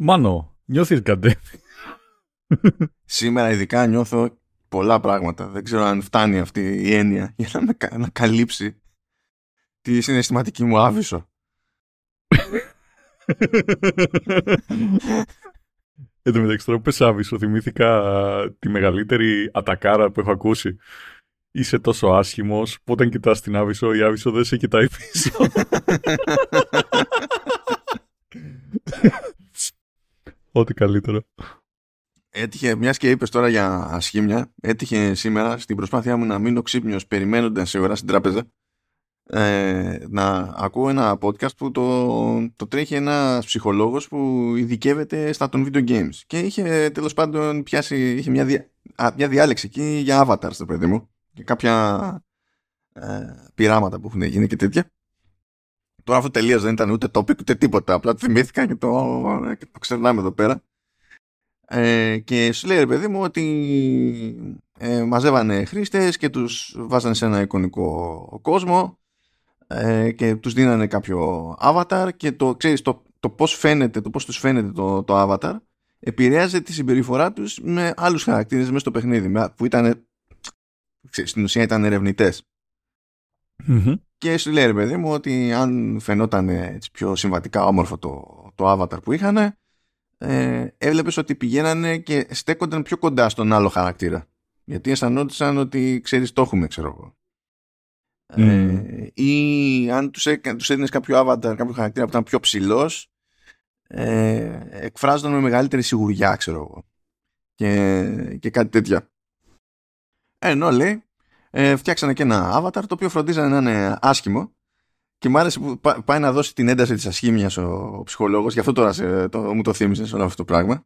Μάνο, νιώθεις καντέ. Σήμερα ειδικά νιώθω πολλά πράγματα. Δεν ξέρω αν φτάνει αυτή η έννοια για να, με, να καλύψει τη συναισθηματική μου άβυσο. Εν τω μεταξύ τώρα πες άβυσο, θυμήθηκα τη μεγαλύτερη ατακάρα που έχω ακούσει. Είσαι τόσο άσχημος, που όταν κοιτάς την άβυσο, η άβυσο δεν σε κοιτάει πίσω. Ό,τι καλύτερο. Έτυχε, μιας και είπες τώρα για ασχήμια, έτυχε σήμερα στην προσπάθειά μου να μείνω ξύπνιος περιμένοντας σε ώρα στην τράπεζα ε, να ακούω ένα podcast που το, το τρέχει ένας ψυχολόγος που ειδικεύεται στα των video games και είχε τέλος πάντων πιάσει είχε μια, δια, μια διάλεξη εκεί για avatars το παιδί μου και κάποια ε, πειράματα που έχουν γίνει και τέτοια τώρα αυτό τελείως δεν ήταν ούτε topic ούτε τίποτα. Απλά το θυμήθηκα και το, και το ξερνάμε εδώ πέρα. Ε, και σου λέει ρε παιδί μου ότι ε, μαζεύανε χρήστες και τους βάζανε σε ένα εικονικό κόσμο ε, και τους δίνανε κάποιο avatar και το, ξέρεις, το, το πώς φαίνεται, το πώς τους φαίνεται το, το avatar επηρέαζε τη συμπεριφορά τους με άλλους χαρακτήρες μέσα στο παιχνίδι που ήταν ξέρεις, στην ουσία ήταν ερευνητές. Και σου λέει ρε παιδί μου ότι αν φαινόταν έτσι, πιο συμβατικά όμορφο το, το avatar που είχαν ε, έβλεπες ότι πηγαίνανε και στέκονταν πιο κοντά στον άλλο χαρακτήρα. Γιατί αισθανόντουσαν ότι ξέρεις το έχουμε ξέρω εγώ. Ε, ή αν τους, έ, τους έδινες κάποιο avatar, κάποιο χαρακτήρα που ήταν πιο ψηλός ε, εκφράζονταν με μεγαλύτερη σιγουριά ξέρω εγώ και, και κάτι τέτοια ενώ λέει ε, φτιάξανε και ένα avatar το οποίο φροντίζανε να είναι άσχημο και μου άρεσε που πάει να δώσει την ένταση της ασχήμιας ο, ο ψυχολόγος γι' αυτό τώρα σε, το, μου το θύμισε σε όλο αυτό το πράγμα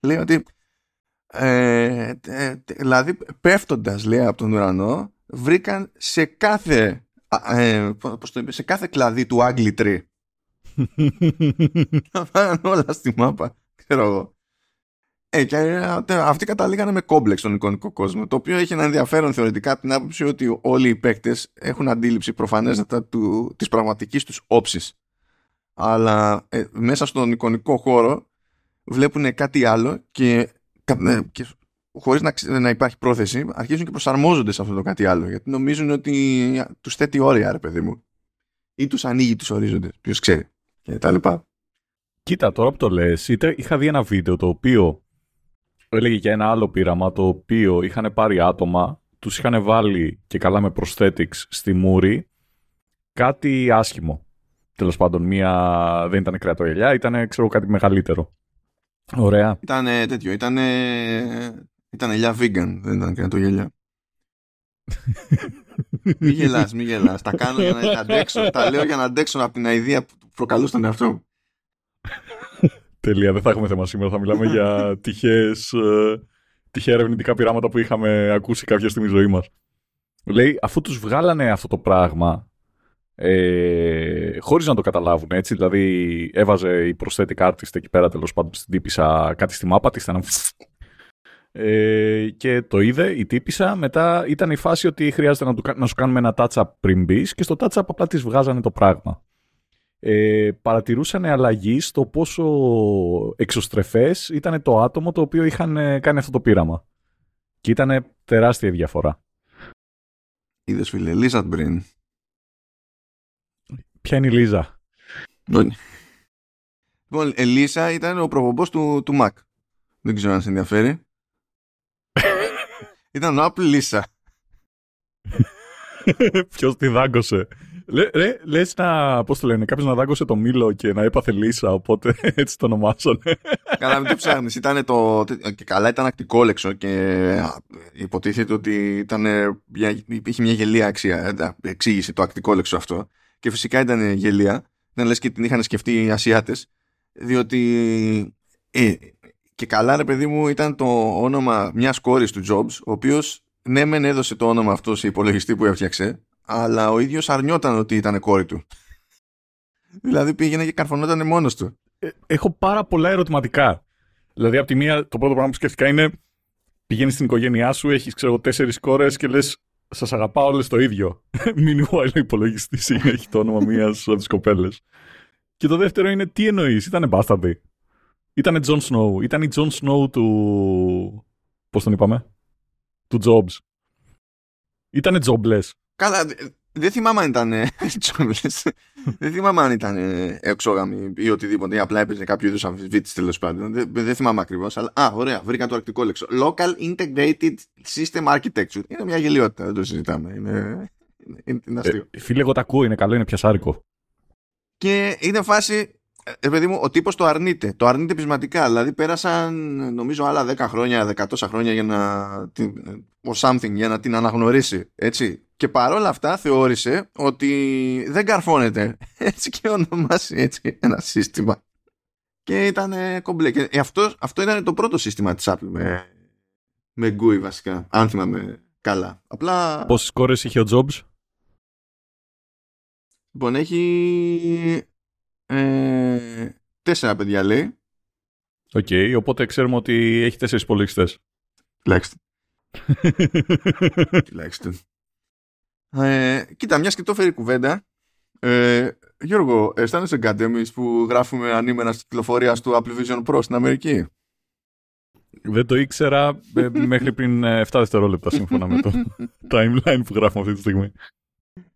λέει ότι ε, ε, δηλαδή πέφτοντας λέει από τον ουρανό βρήκαν σε κάθε, ε, πώς το είπε, σε κάθε κλαδί του Ugly Tree. Να όλα στη μάπα, ξέρω εγώ. Ε, και αυτοί καταλήγανε με κόμπλεξ στον εικονικό κόσμο, το οποίο έχει ένα ενδιαφέρον θεωρητικά από την άποψη ότι όλοι οι παίκτες έχουν αντίληψη προφανέστατα του, της πραγματικής τους όψης. Αλλά ε, μέσα στον εικονικό χώρο βλέπουν κάτι άλλο και, ε, και χωρίς να, να υπάρχει πρόθεση, αρχίζουν και προσαρμόζονται σε αυτό το κάτι άλλο. Γιατί νομίζουν ότι τους θέτει όρια, ρε παιδί μου. Ή τους ανοίγει τους ορίζοντες. Ποιος ξέρει. Και τα λοιπά. Κοίτα, τώρα που το λες, είχα δει ένα βίντεο το οποίο έλεγε για ένα άλλο πείραμα, το οποίο είχαν πάρει άτομα, τους είχαν βάλει και καλά με prosthetics στη μούρη, κάτι άσχημο. Τέλος πάντων, μία δεν ήταν κρεατογελιά, ήταν ξέρω κάτι μεγαλύτερο. Ωραία. Ήταν τέτοιο, ήταν ήταν ελιά vegan, δεν ήταν και το γελιά. μη γελάς, μη γελάς. Τα κάνω για να αντέξω. Τα λέω για να αντέξω από την αηδία που προκαλούσε τον εαυτό μου. Τελεία, δεν θα έχουμε θέμα σήμερα. Θα μιλάμε για τυχαίες, ε, τυχαία ερευνητικά πειράματα που είχαμε ακούσει κάποια στιγμή ζωή μας. Λέει, αφού τους βγάλανε αυτό το πράγμα, ε, χωρίς να το καταλάβουν, έτσι, δηλαδή έβαζε η prosthetic artist εκεί πέρα τέλος πάντων στην τύπησα κάτι στη μάπα της, ήταν ε, και το είδε η τύπησα. Μετά ήταν η φάση ότι χρειάζεται να, του, να σου κάνουμε ένα touch-up πριν μπεις και στο touch-up απλά της βγάζανε το πράγμα. Ε, παρατηρούσαν αλλαγή στο πόσο εξωστρεφές ήταν το άτομο το οποίο είχαν ε, κάνει αυτό το πείραμα. Και ήταν τεράστια διαφορά. Είδες φίλε, Λίζα Μπριν. Ποια είναι η Λίζα; Λοιπόν, η Λίζα ήταν ο προπομπός του, του Mac. Δεν ξέρω αν σε ενδιαφέρει. Ήταν ο Apple Lisa. Ποιος τη δάγκωσε; Λε, λες να, πώς το λένε, κάποιος να δάγκωσε το μήλο και να έπαθε λύσα, οπότε έτσι το ονομάσανε. Καλά, μην το ψάχνεις. Ήταν το, και καλά ήταν ακτικόλεξο και υποτίθεται ότι ήταν, είχε μια γελία αξία, ε, εξήγηση το ακτικόλεξο αυτό. Και φυσικά ήταν γελία. Δεν λες και την είχαν σκεφτεί οι Ασιάτες, διότι ε, και καλά, ρε παιδί μου, ήταν το όνομα μιας κόρης του Jobs, ο οποίος ναι, μεν έδωσε το όνομα αυτό σε υπολογιστή που έφτιαξε, αλλά ο ίδιος αρνιόταν ότι ήταν κόρη του. δηλαδή πήγαινε και καρφωνόταν μόνος του. Ε, έχω πάρα πολλά ερωτηματικά. Δηλαδή, από τη μία, το πρώτο πράγμα που σκέφτηκα είναι πηγαίνεις στην οικογένειά σου, έχεις ξέρω τέσσερις κόρες και λες, σας αγαπάω όλες το ίδιο. Meanwhile, ο υπολογιστής έχει το όνομα μίας από τις κοπέλες. Και το δεύτερο είναι τι εννοείς, ήταν μπάσταρδη. Ήταν Jon Snow. Ήταν η Jon Snow του. Πώς τον είπαμε, του Jobs. Ήταν Jobless. Καλά, δεν θυμάμαι αν ήταν. δεν θυμάμαι αν ήταν εξόγαμη ή οτιδήποτε. Ή απλά έπαιζε κάποιο είδους αμφισβήτηση τέλος πάντων. Δεν, δεν θυμάμαι ακριβώς. Αλλά... Α, ωραία, βρήκα το αρκτικόλεξο. Local Integrated System Architecture. Είναι μια γελιότητα, δεν το συζητάμε. Είναι, είναι, είναι αστείο. Ε, φίλε, εγώ τα ακούω, είναι καλό, είναι πιασάρικο. Και είναι φάση. Ε, παιδί μου, ο τύπος το αρνείται. Το αρνείται πεισματικά. Δηλαδή πέρασαν νομίζω άλλα 10 χρόνια, 10 χρόνια για να. ο something για να την αναγνωρίσει. Έτσι. Και παρόλα αυτά θεώρησε ότι δεν καρφώνεται. Έτσι και ονομάσει έτσι ένα σύστημα. Και ήταν κομπλέ. Και αυτό, αυτό ήταν το πρώτο σύστημα της Apple με, με GUI βασικά. Αν θυμάμαι καλά. Απλά... Πόσες κόρες είχε ο Jobs? Λοιπόν, έχει ε, τέσσερα παιδιά λέει. Οκ, okay, οπότε ξέρουμε ότι έχει τέσσερις υπολογιστές. Τουλάχιστον. Τουλάχιστον. Ε, κοίτα, μιας και το φέρει κουβέντα. Ε, Γιώργο, αισθάνεσαι κάτι εμείς που γράφουμε ανήμενα στην κυκλοφορία του Apple Vision Pro στην Αμερική; Δεν το ήξερα ε, μέχρι πριν 7 ε, δευτερόλεπτα σύμφωνα με το timeline που γράφουμε αυτή τη στιγμή.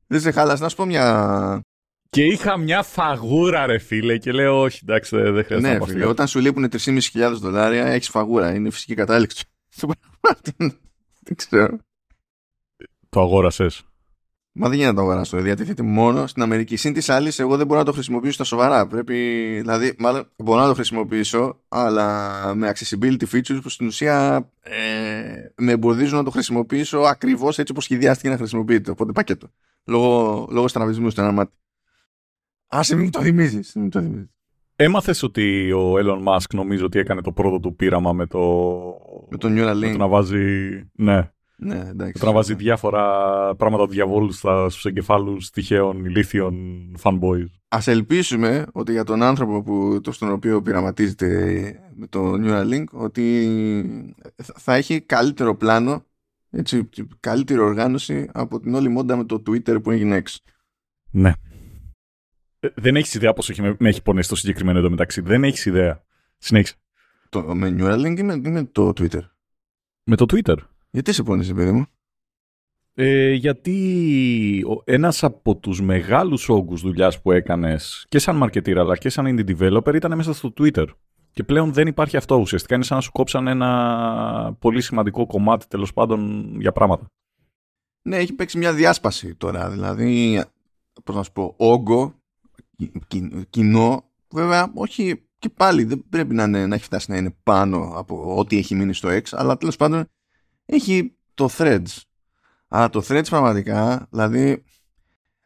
Δεν σε χάλασε να σου πω μια... Και είχα μια φαγούρα ρε φίλε και λέω όχι εντάξει δεν χρειάζεται ναι, να φίλε, όταν σου λείπουν 3.500 δολάρια έχεις φαγούρα, είναι φυσική κατάληξη. δεν ξέρω. Το αγόρασες. Μα δεν γίνεται να το αγοράσω. Διατίθεται μόνο στην Αμερική. Συν της άλλης, εγώ δεν μπορώ να το χρησιμοποιήσω στα σοβαρά. Πρέπει, δηλαδή, μάλλον μπορώ να το χρησιμοποιήσω, αλλά με accessibility features που στην ουσία ε, με εμποδίζουν να το χρησιμοποιήσω ακριβώς έτσι όπως σχεδιάστηκε να χρησιμοποιείται. Οπότε πακέτο. Λόγω, λόγω στραβισμού στο ένα μάτι. Α, μην το θυμίζεις. Έμαθες ότι ο Elon Musk νομίζω ότι έκανε το πρώτο του πείραμα με το. Με το Neuralink. Με το να βάζει. Ναι, ναι, εντάξει. Τώρα βάζει διάφορα πράγματα του διαβόλου στους εγκεφάλους τυχαίων ηλίθιων fanboys. Α ελπίσουμε ότι για τον άνθρωπο που, το στον οποίο πειραματίζεται με το Neuralink ότι θα έχει καλύτερο πλάνο, έτσι, καλύτερη οργάνωση από την όλη μόντα με το Twitter που έγινε έξω. Ναι. Ε, δεν έχεις ιδέα πώ με, με έχει πονέσει το συγκεκριμένο εδώ μεταξύ. Δεν έχεις ιδέα. Συνέχισε. Το, με Neuralink ή με, ή με το Twitter; Με το Twitter. Γιατί σε πόνεσαι, παιδί μου; Ε, γιατί ένας από τους μεγάλους όγκους δουλειάς που έκανες και σαν marketer αλλά και σαν indie developer ήταν μέσα στο Twitter. Και πλέον δεν υπάρχει αυτό. Ουσιαστικά είναι σαν να σου κόψαν ένα πολύ σημαντικό κομμάτι τέλος πάντων για πράγματα. Ναι, έχει παίξει μια διάσπαση τώρα. Δηλαδή, πώς να σου πω, όγκο, κοινό, βέβαια, όχι και πάλι δεν πρέπει να, είναι, να έχει φτάσει να είναι πάνω από ό,τι έχει μείνει στο X, αλλά τέλος πάντων έχει το Threads. Αλλά το Threads πραγματικά, δηλαδή,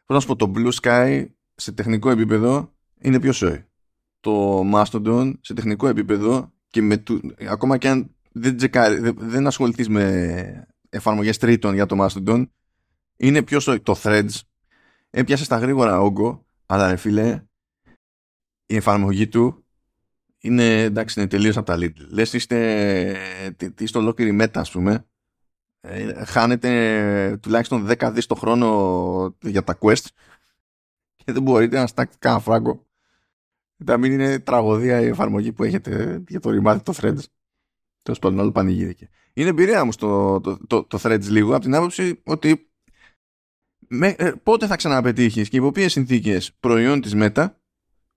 πώς να σου πω, το Blue Sky σε τεχνικό επίπεδο είναι πιο σόι. Το Mastodon σε τεχνικό επίπεδο και με του, ακόμα και αν δεν, τσεκάρει, δεν, δεν ασχοληθείς με εφαρμογές τρίτων για το Mastodon, είναι πιο σόι. Το Threads έπιασε στα γρήγορα όγκο, αλλά ρε φίλε, η εφαρμογή του είναι εντάξει, είναι τελείως από τα Lidl. Λες είστε, είστε ολόκληρη μέτα, ας πούμε. Ε, χάνετε τουλάχιστον 10 δις το χρόνο για τα quest και δεν μπορείτε να στάξετε κανένα φράγκο. Να μην είναι τραγωδία η εφαρμογή που έχετε για το ρημάδι το Threads. Τέλος πάντων, όλο πανηγύρικε. Είναι εμπειρία μου στο το, το, το, Threads λίγο από την άποψη ότι με, ε, πότε θα ξαναπετύχεις και υπό ποιες συνθήκες προϊόν της Meta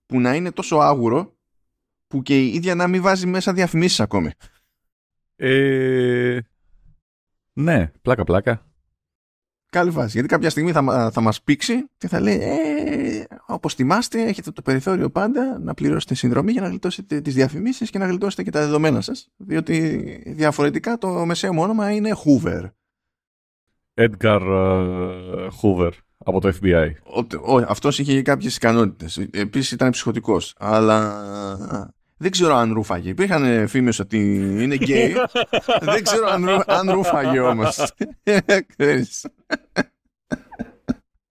που να είναι τόσο άγουρο που και η ίδια να μην βάζει μέσα διαφημίσεις ακόμη. Ε, ναι, πλάκα πλάκα. Καλή φάση. Γιατί κάποια στιγμή θα, θα μας πήξει και θα λέει ε, όπως θυμάστε έχετε το περιθώριο πάντα να πληρώσετε συνδρομή για να γλιτώσετε τις διαφημίσεις και να γλιτώσετε και τα δεδομένα σας. Διότι διαφορετικά το μεσαίο μου όνομα είναι Hoover. Edgar uh, Hoover από το FBI. Ο, ο, αυτός είχε κάποιες ικανότητες. Επίσης ήταν ψυχοτικός. Αλλά δεν ξέρω αν ρούφαγε. Υπήρχαν φήμες ότι είναι γκέι. Δεν ξέρω αν, αν ρούφαγε όμως.